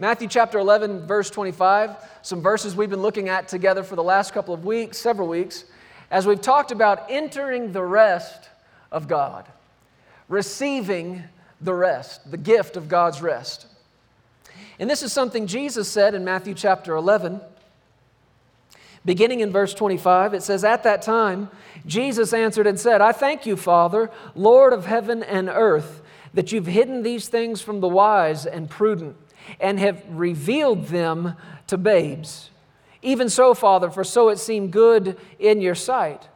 Matthew chapter 11, verse 25, some verses we've been looking at together for the last couple of weeks, several weeks, as we've talked about entering the rest of God, receiving the rest, the gift of God's rest. And this is something Jesus said in Matthew chapter 11. Beginning in verse 25, it says, At that time, Jesus answered and said, I thank you, Father, Lord of heaven and earth, that you've hidden these things from the wise and prudent and have revealed them to babes. Even so, Father, for so it seemed good in your sight.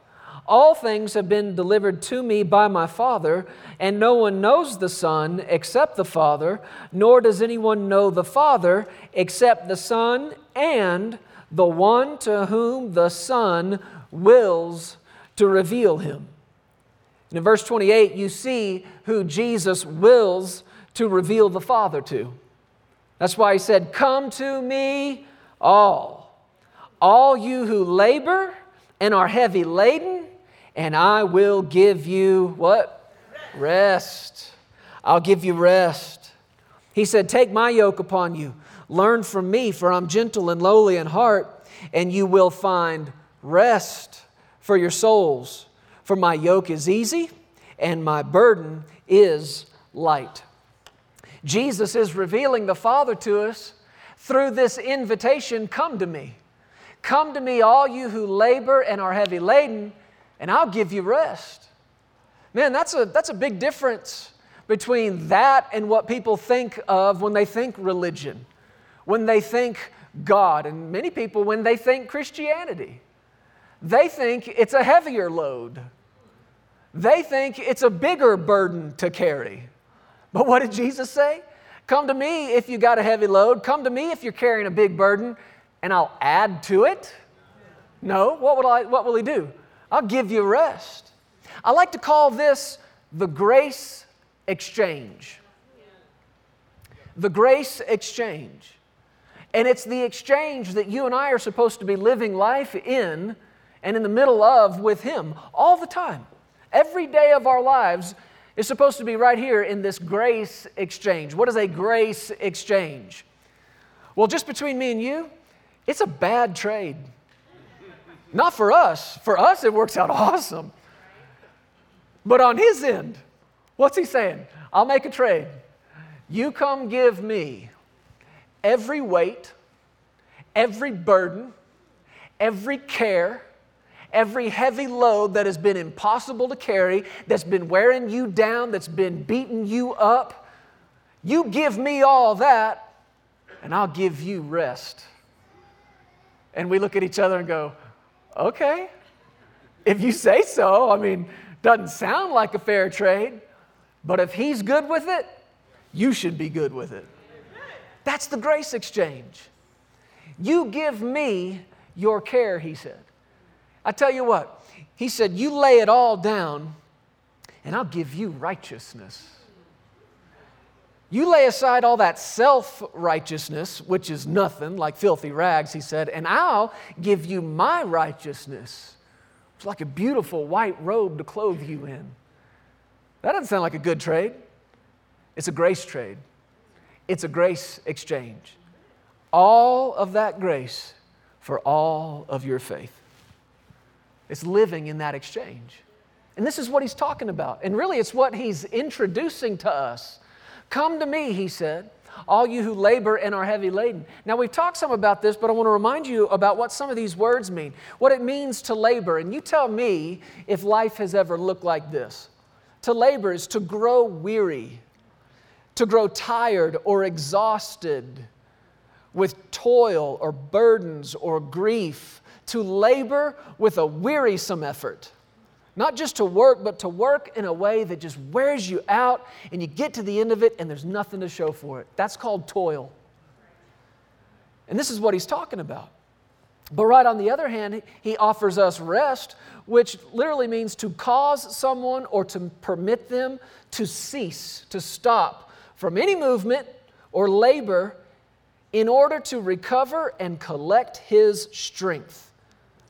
All things have been delivered to me by my Father, and no one knows the Son except the Father, nor does anyone know the Father except the Son and the one to whom the Son wills to reveal him. And in verse 28, you see who Jesus wills to reveal the Father to. That's why he said, Come to me, all, all you who labor and are heavy laden, and I will give you what? Rest. I'll give you rest. He said, Take my yoke upon you. Learn from me, for I'm gentle and lowly in heart, and you will find rest for your souls. For my yoke is easy and my burden is light. Jesus is revealing the Father to us through this invitation come to me. Come to me, all you who labor and are heavy laden, and I'll give you rest. Man, that's a, that's a big difference between that and what people think of when they think religion, when they think God, and many people when they think Christianity. They think it's a heavier load, they think it's a bigger burden to carry. But what did Jesus say? Come to me if you got a heavy load. Come to me if you're carrying a big burden, and I'll add to it. No, what, will I, what will He do? I'll give you rest. I like to call this the grace exchange. The grace exchange. And it's the exchange that you and I are supposed to be living life in and in the middle of with Him all the time. Every day of our lives, is supposed to be right here in this grace exchange. What is a grace exchange? Well, just between me and you, it's a bad trade. Not for us. For us, it works out awesome. But on his end, what's he saying? I'll make a trade. You come give me every weight, every burden, every care, every heavy load that has been impossible to carry, that's been wearing you down, that's been beating you up. You give me all that, and I'll give you rest. And we look at each other and go, okay, if you say so. I mean, doesn't sound like a fair trade, but if he's good with it, you should be good with it. That's the grace exchange. You give me your care, he said. I tell you what, he said, You lay it all down, and I'll give you righteousness. You lay aside all that self righteousness, which is nothing, like filthy rags, he said, and I'll give you my righteousness. It's like a beautiful white robe to clothe you in. That doesn't sound like a good trade. It's a grace trade, it's a grace exchange. All of that grace for all of your faith. It's living in that exchange. And this is what he's talking about. And really, it's what he's introducing to us. Come to me, he said, all you who labor and are heavy laden. Now, we've talked some about this, but I want to remind you about what some of these words mean, what it means to labor. And you tell me if life has ever looked like this. To labor is to grow weary, to grow tired or exhausted with toil or burdens or grief to labor with a wearisome effort. Not just to work, but to work in a way that just wears you out and you get to the end of it and there's nothing to show for it. That's called toil. And this is what he's talking about. But right on the other hand, he offers us rest, which literally means to cause someone or to permit them to cease, to stop from any movement or labor in order to recover and collect his strength.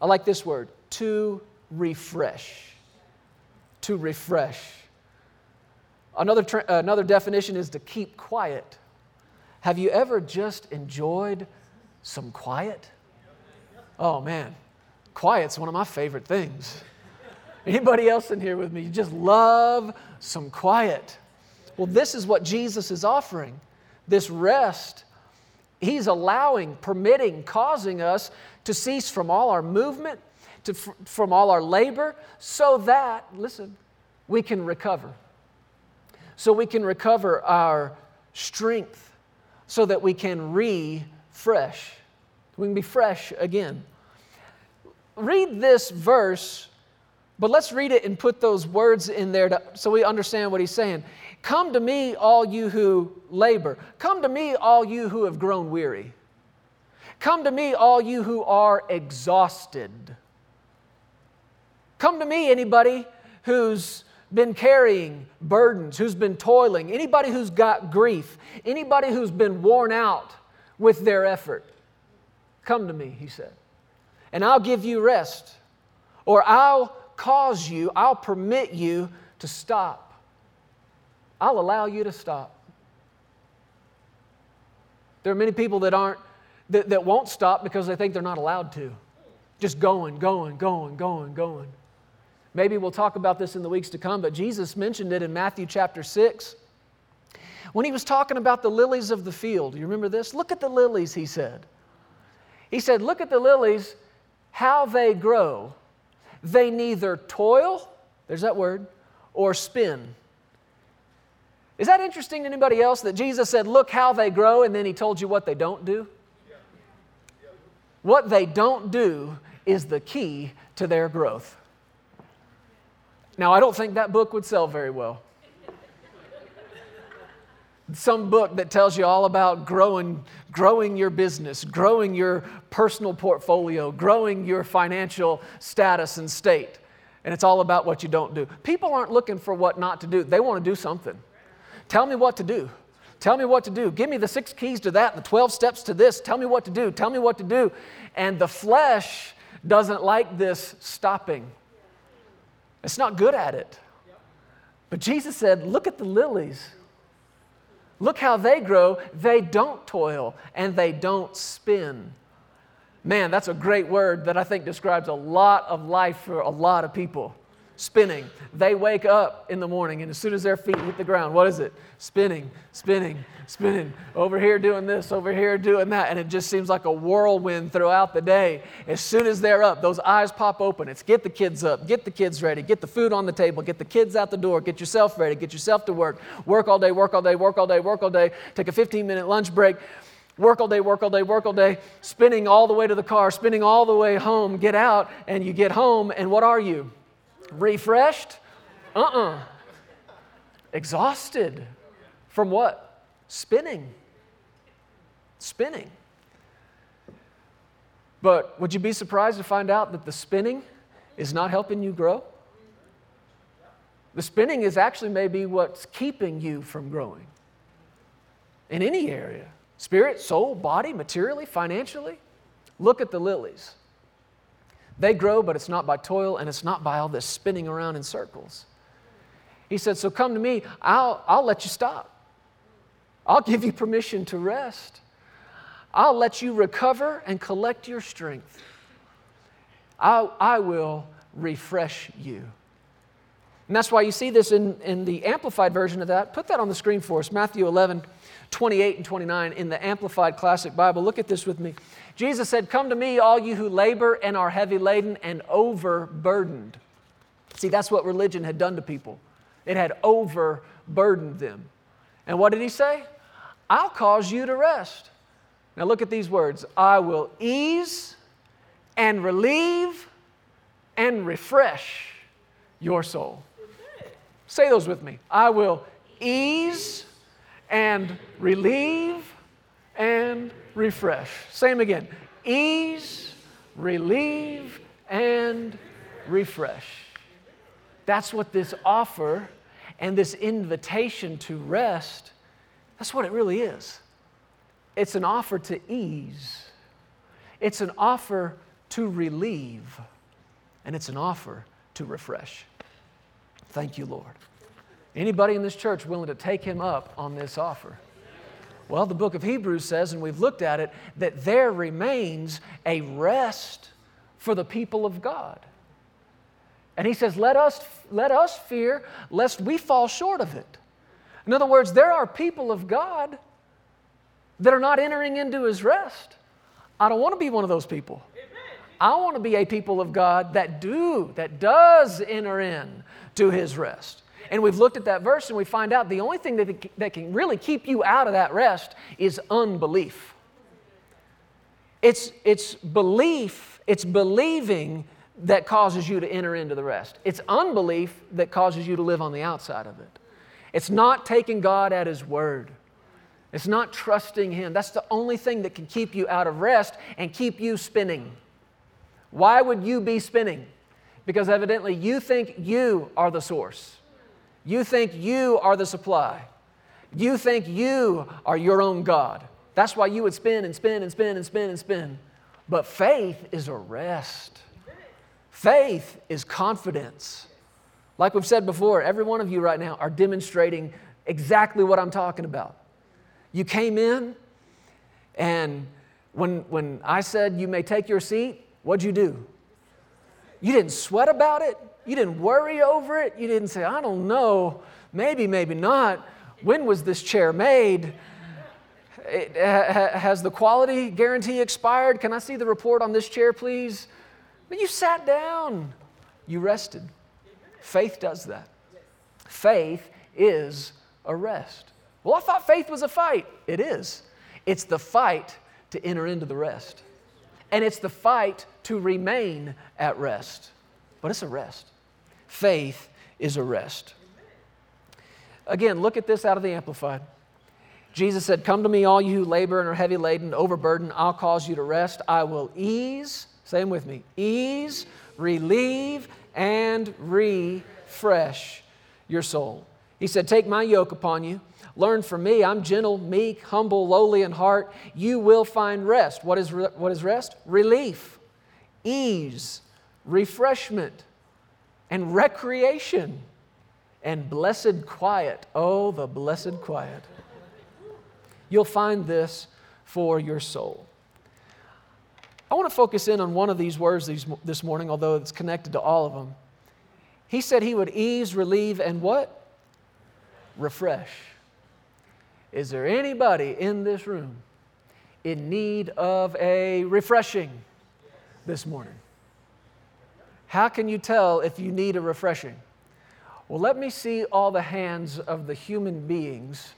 I like this word to refresh. To refresh. Another, tra- uh, another definition is to keep quiet. Have you ever just enjoyed some quiet? Oh man, quiet's one of my favorite things. Anybody else in here with me? You just love some quiet. Well, this is what Jesus is offering this rest. He's allowing, permitting, causing us to cease from all our movement, to, from all our labor, so that, listen, we can recover. So we can recover our strength, so that we can refresh. We can be fresh again. Read this verse but let's read it and put those words in there to, so we understand what he's saying. Come to me, all you who labor. Come to me, all you who have grown weary. Come to me, all you who are exhausted. Come to me, anybody who's been carrying burdens, who's been toiling, anybody who's got grief, anybody who's been worn out with their effort. Come to me, he said, and I'll give you rest, or I'll cause you, I'll permit you to stop. I'll allow you to stop. There are many people that aren't that, that won't stop because they think they're not allowed to. Just going, going, going, going, going. Maybe we'll talk about this in the weeks to come, but Jesus mentioned it in Matthew chapter 6. When he was talking about the lilies of the field, you remember this? Look at the lilies, he said. He said, Look at the lilies, how they grow. They neither toil, there's that word, or spin. Is that interesting to anybody else that Jesus said, Look how they grow, and then he told you what they don't do? What they don't do is the key to their growth. Now, I don't think that book would sell very well some book that tells you all about growing, growing your business, growing your personal portfolio, growing your financial status and state. And it's all about what you don't do. People aren't looking for what not to do, they want to do something. Tell me what to do. Tell me what to do. Give me the six keys to that, the 12 steps to this. Tell me what to do. Tell me what to do. And the flesh doesn't like this stopping, it's not good at it. But Jesus said, Look at the lilies. Look how they grow. They don't toil and they don't spin. Man, that's a great word that I think describes a lot of life for a lot of people spinning. They wake up in the morning, and as soon as their feet hit the ground, what is it? Spinning, spinning, spinning. Over here doing this, over here doing that. And it just seems like a whirlwind throughout the day. As soon as they're up, those eyes pop open. It's get the kids up, get the kids ready, get the food on the table, get the kids out the door, get yourself ready, get yourself to work. Work all day, work all day, work all day, work all day. Take a 15 minute lunch break. Work all day, work all day, work all day, spinning all the way to the car, spinning all the way home. Get out, and you get home, and what are you? Refreshed? Uh uh-uh. uh Exhausted. From what? Spinning. Spinning. But would you be surprised to find out that the spinning is not helping you grow? The spinning is actually maybe what's keeping you from growing in any area spirit, soul, body, materially, financially. Look at the lilies. They grow, but it's not by toil and it's not by all this spinning around in circles. He said, So come to me, I'll, I'll let you stop. I'll give you permission to rest. I'll let you recover and collect your strength. I'll, I will refresh you. And that's why you see this in, in the amplified version of that. Put that on the screen for us Matthew 11, 28 and 29 in the Amplified Classic Bible. Look at this with me. Jesus said, Come to me, all you who labor and are heavy laden and overburdened. See, that's what religion had done to people, it had overburdened them. And what did he say? I'll cause you to rest. Now look at these words I will ease and relieve and refresh your soul. Say those with me. I will ease and relieve and refresh. Same again. Ease, relieve, and refresh. That's what this offer and this invitation to rest, that's what it really is. It's an offer to ease, it's an offer to relieve, and it's an offer to refresh. Thank you, Lord. Anybody in this church willing to take him up on this offer? Well, the book of Hebrews says, and we've looked at it, that there remains a rest for the people of God. And he says, let us, let us fear lest we fall short of it. In other words, there are people of God that are not entering into his rest. I don't want to be one of those people. I want to be a people of God that do, that does enter in to his rest. And we've looked at that verse and we find out the only thing that, that can really keep you out of that rest is unbelief. It's, it's belief, it's believing that causes you to enter into the rest. It's unbelief that causes you to live on the outside of it. It's not taking God at His word. It's not trusting Him. That's the only thing that can keep you out of rest and keep you spinning. Why would you be spinning? Because evidently you think you are the source. You think you are the supply. You think you are your own God. That's why you would spin and spin and spin and spin and spin. But faith is a rest. Faith is confidence. Like we've said before, every one of you right now are demonstrating exactly what I'm talking about. You came in, and when, when I said you may take your seat, what'd you do? You didn't sweat about it. You didn't worry over it. You didn't say, I don't know, maybe, maybe not. When was this chair made? It, ha, has the quality guarantee expired? Can I see the report on this chair, please? But you sat down, you rested. Faith does that. Faith is a rest. Well, I thought faith was a fight. It is. It's the fight to enter into the rest. And it's the fight to remain at rest. But it's a rest. Faith is a rest. Again, look at this out of the Amplified. Jesus said, Come to me, all you who labor and are heavy laden, overburdened, I'll cause you to rest. I will ease, them with me, ease, relieve, and refresh your soul. He said, Take my yoke upon you. Learn from me. I'm gentle, meek, humble, lowly in heart. You will find rest. What is, what is rest? Relief, ease, refreshment and recreation and blessed quiet. Oh, the blessed quiet. You'll find this for your soul. I want to focus in on one of these words these, this morning, although it's connected to all of them. He said he would ease, relieve, and what? Refresh. Is there anybody in this room in need of a refreshing this morning? How can you tell if you need a refreshing? Well, let me see all the hands of the human beings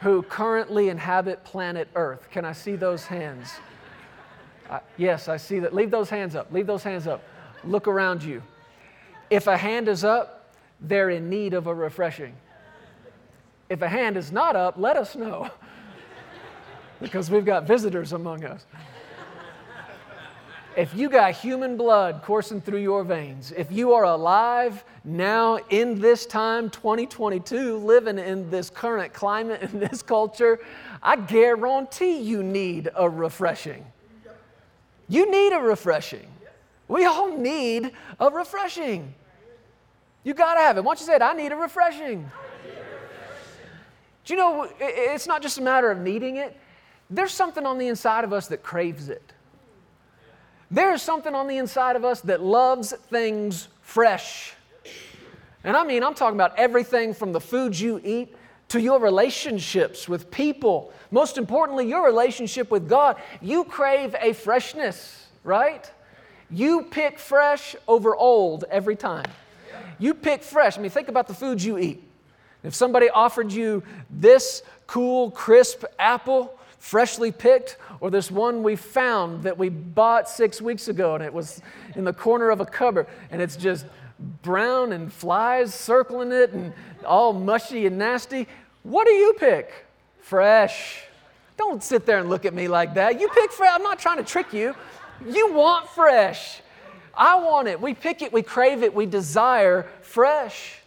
who currently inhabit planet Earth. Can I see those hands? Uh, yes, I see that. Leave those hands up. Leave those hands up. Look around you. If a hand is up, they're in need of a refreshing. If a hand is not up, let us know because we've got visitors among us if you got human blood coursing through your veins, if you are alive now in this time, 2022, living in this current climate, in this culture, I guarantee you need a refreshing. You need a refreshing. We all need a refreshing. You got to have it. Why don't you say it? I need a refreshing. Do you know, it's not just a matter of needing it, there's something on the inside of us that craves it. There is something on the inside of us that loves things fresh. And I mean, I'm talking about everything from the foods you eat to your relationships with people. Most importantly, your relationship with God. You crave a freshness, right? You pick fresh over old every time. You pick fresh. I mean, think about the foods you eat. If somebody offered you this cool, crisp apple, freshly picked, or this one we found that we bought six weeks ago and it was in the corner of a cupboard and it's just brown and flies circling it and all mushy and nasty. What do you pick? Fresh. Don't sit there and look at me like that. You pick fresh. I'm not trying to trick you. You want fresh. I want it. We pick it, we crave it, we desire fresh.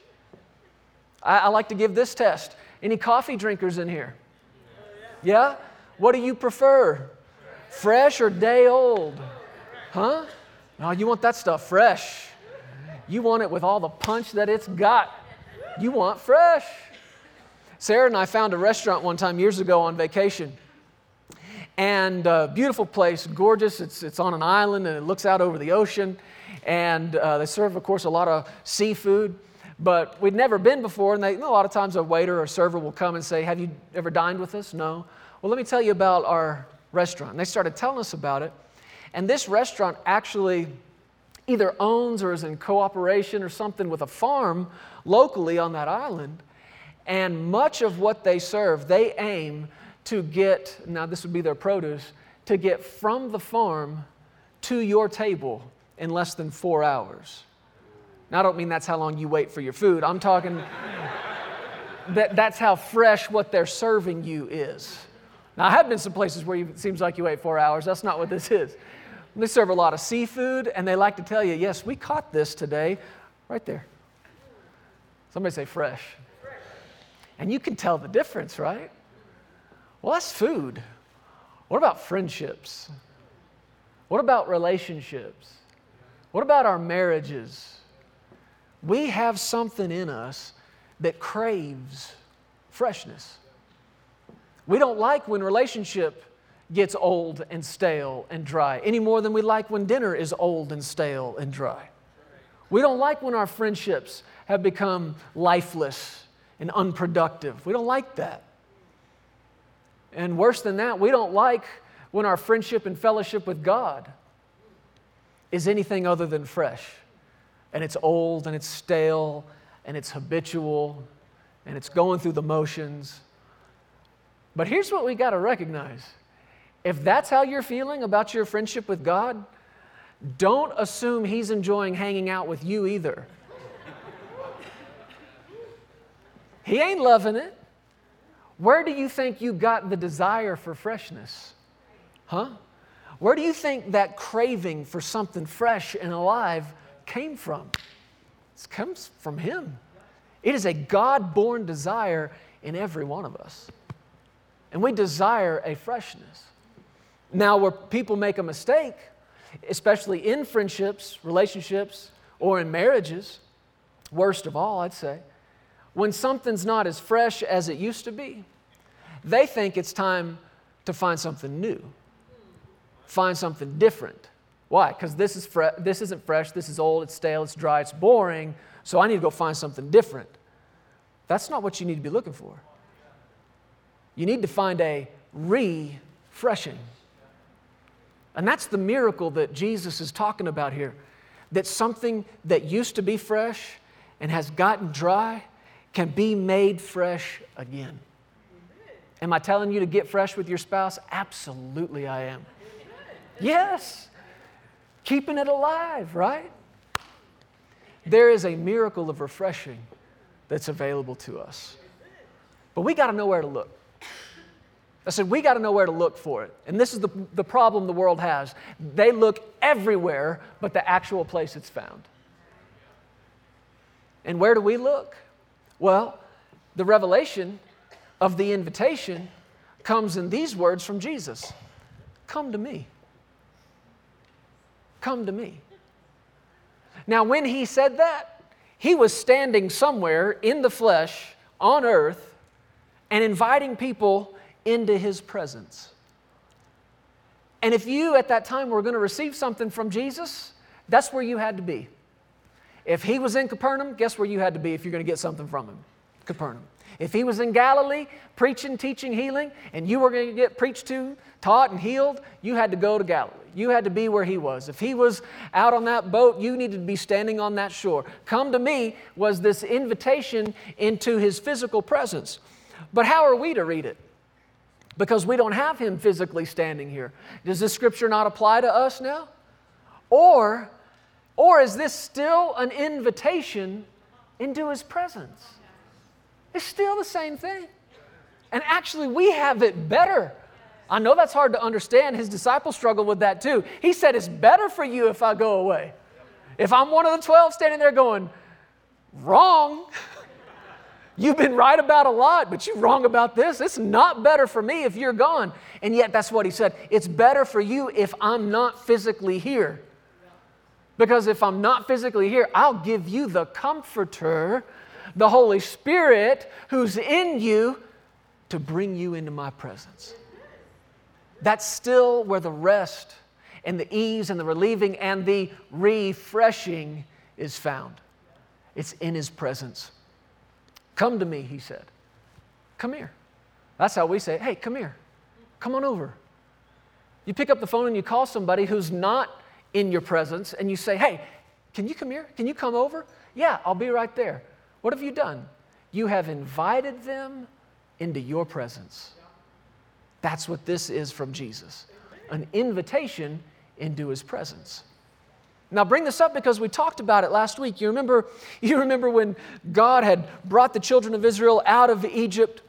I, I like to give this test. Any coffee drinkers in here? Yeah? What do you prefer? Fresh or day old? Huh? No, you want that stuff fresh. You want it with all the punch that it's got. You want fresh. Sarah and I found a restaurant one time years ago on vacation. And uh, beautiful place, gorgeous. It's, it's on an island and it looks out over the ocean. And uh, they serve, of course, a lot of seafood. But we'd never been before, and they, you know, a lot of times a waiter or server will come and say, Have you ever dined with us? No. Well, let me tell you about our restaurant. And they started telling us about it. And this restaurant actually either owns or is in cooperation or something with a farm locally on that island. And much of what they serve, they aim to get, now this would be their produce, to get from the farm to your table in less than four hours. Now, I don't mean that's how long you wait for your food. I'm talking that that's how fresh what they're serving you is. Now, I have been some places where it seems like you wait four hours. That's not what this is. They serve a lot of seafood, and they like to tell you, yes, we caught this today, right there. Somebody say fresh. fresh. And you can tell the difference, right? Well, that's food. What about friendships? What about relationships? What about our marriages? We have something in us that craves freshness. We don't like when relationship gets old and stale and dry any more than we like when dinner is old and stale and dry. We don't like when our friendships have become lifeless and unproductive. We don't like that. And worse than that, we don't like when our friendship and fellowship with God is anything other than fresh. And it's old and it's stale and it's habitual and it's going through the motions. But here's what we got to recognize if that's how you're feeling about your friendship with God, don't assume He's enjoying hanging out with you either. he ain't loving it. Where do you think you got the desire for freshness? Huh? Where do you think that craving for something fresh and alive came from? It comes from Him. It is a God born desire in every one of us. And we desire a freshness. Now, where people make a mistake, especially in friendships, relationships, or in marriages, worst of all, I'd say, when something's not as fresh as it used to be, they think it's time to find something new, find something different. Why? Because this, is fre- this isn't fresh, this is old, it's stale, it's dry, it's boring, so I need to go find something different. That's not what you need to be looking for. You need to find a refreshing. And that's the miracle that Jesus is talking about here. That something that used to be fresh and has gotten dry can be made fresh again. Am I telling you to get fresh with your spouse? Absolutely, I am. Yes. Keeping it alive, right? There is a miracle of refreshing that's available to us. But we got to know where to look. I said, we got to know where to look for it. And this is the, the problem the world has. They look everywhere but the actual place it's found. And where do we look? Well, the revelation of the invitation comes in these words from Jesus Come to me. Come to me. Now, when he said that, he was standing somewhere in the flesh on earth and inviting people into his presence. And if you at that time were going to receive something from Jesus, that's where you had to be. If he was in Capernaum, guess where you had to be if you're going to get something from him? Capernaum. If he was in Galilee preaching, teaching, healing, and you were going to get preached to, taught, and healed, you had to go to Galilee. You had to be where he was. If he was out on that boat, you needed to be standing on that shore. Come to me was this invitation into his physical presence. But how are we to read it? because we don't have him physically standing here. Does this scripture not apply to us now? Or, or is this still an invitation into his presence? It's still the same thing. And actually, we have it better. I know that's hard to understand. His disciples struggle with that too. He said, It's better for you if I go away. If I'm one of the 12 standing there going, Wrong. You've been right about a lot, but you're wrong about this. It's not better for me if you're gone. And yet, that's what he said. It's better for you if I'm not physically here. Because if I'm not physically here, I'll give you the comforter the Holy Spirit who's in you to bring you into my presence. That's still where the rest and the ease and the relieving and the refreshing is found. It's in His presence. Come to me, He said. Come here. That's how we say, hey, come here. Come on over. You pick up the phone and you call somebody who's not in your presence and you say, hey, can you come here? Can you come over? Yeah, I'll be right there. What have you done? You have invited them into your presence. That's what this is from Jesus an invitation into his presence. Now bring this up because we talked about it last week. You remember, you remember when God had brought the children of Israel out of Egypt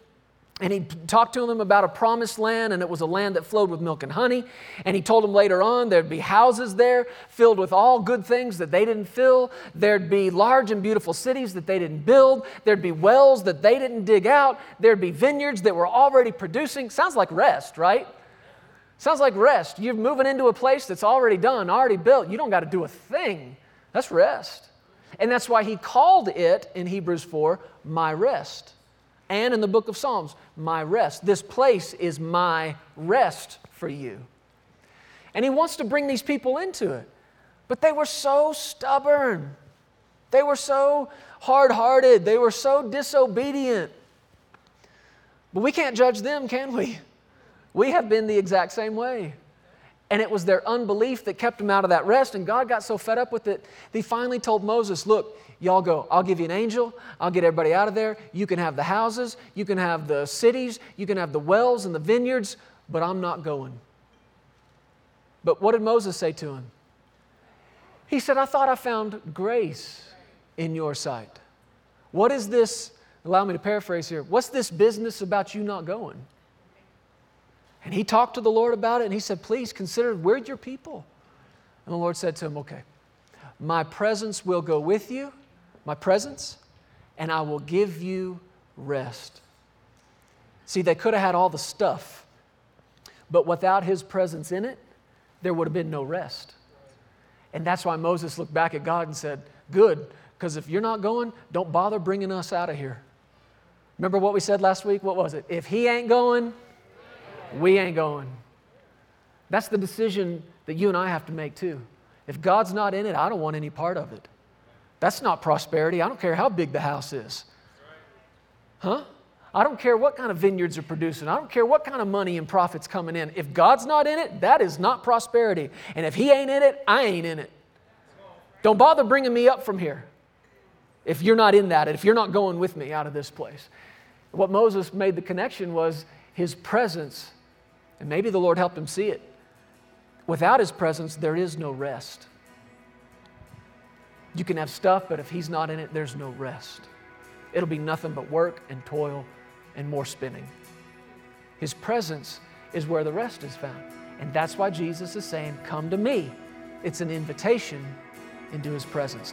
and he talked to them about a promised land, and it was a land that flowed with milk and honey. And he told them later on there'd be houses there filled with all good things that they didn't fill. There'd be large and beautiful cities that they didn't build. There'd be wells that they didn't dig out. There'd be vineyards that were already producing. Sounds like rest, right? Sounds like rest. You're moving into a place that's already done, already built. You don't got to do a thing. That's rest. And that's why he called it in Hebrews 4 my rest and in the book of Psalms, my rest. This place is my rest for you. And he wants to bring these people into it. But they were so stubborn. They were so hard hearted. They were so disobedient. But we can't judge them, can we? We have been the exact same way. And it was their unbelief that kept them out of that rest. And God got so fed up with it, he finally told Moses, Look, Y'all go, I'll give you an angel, I'll get everybody out of there. You can have the houses, you can have the cities, you can have the wells and the vineyards, but I'm not going. But what did Moses say to him? He said, I thought I found grace in your sight. What is this? Allow me to paraphrase here. What's this business about you not going? And he talked to the Lord about it and he said, Please consider, we're your people. And the Lord said to him, Okay, my presence will go with you my presence, and I will give you rest. See, they could have had all the stuff, but without his presence in it, there would have been no rest. And that's why Moses looked back at God and said, Good, because if you're not going, don't bother bringing us out of here. Remember what we said last week? What was it? If he ain't going, we ain't going. That's the decision that you and I have to make too. If God's not in it, I don't want any part of it. That's not prosperity. I don't care how big the house is. Huh? I don't care what kind of vineyards are producing. I don't care what kind of money and profits coming in. If God's not in it, that is not prosperity. And if He ain't in it, I ain't in it. Don't bother bringing me up from here if you're not in that, if you're not going with me out of this place. What Moses made the connection was His presence, and maybe the Lord helped him see it. Without His presence, there is no rest. You can have stuff, but if He's not in it, there's no rest. It'll be nothing but work and toil and more spinning. His presence is where the rest is found. And that's why Jesus is saying, Come to me. It's an invitation into His presence.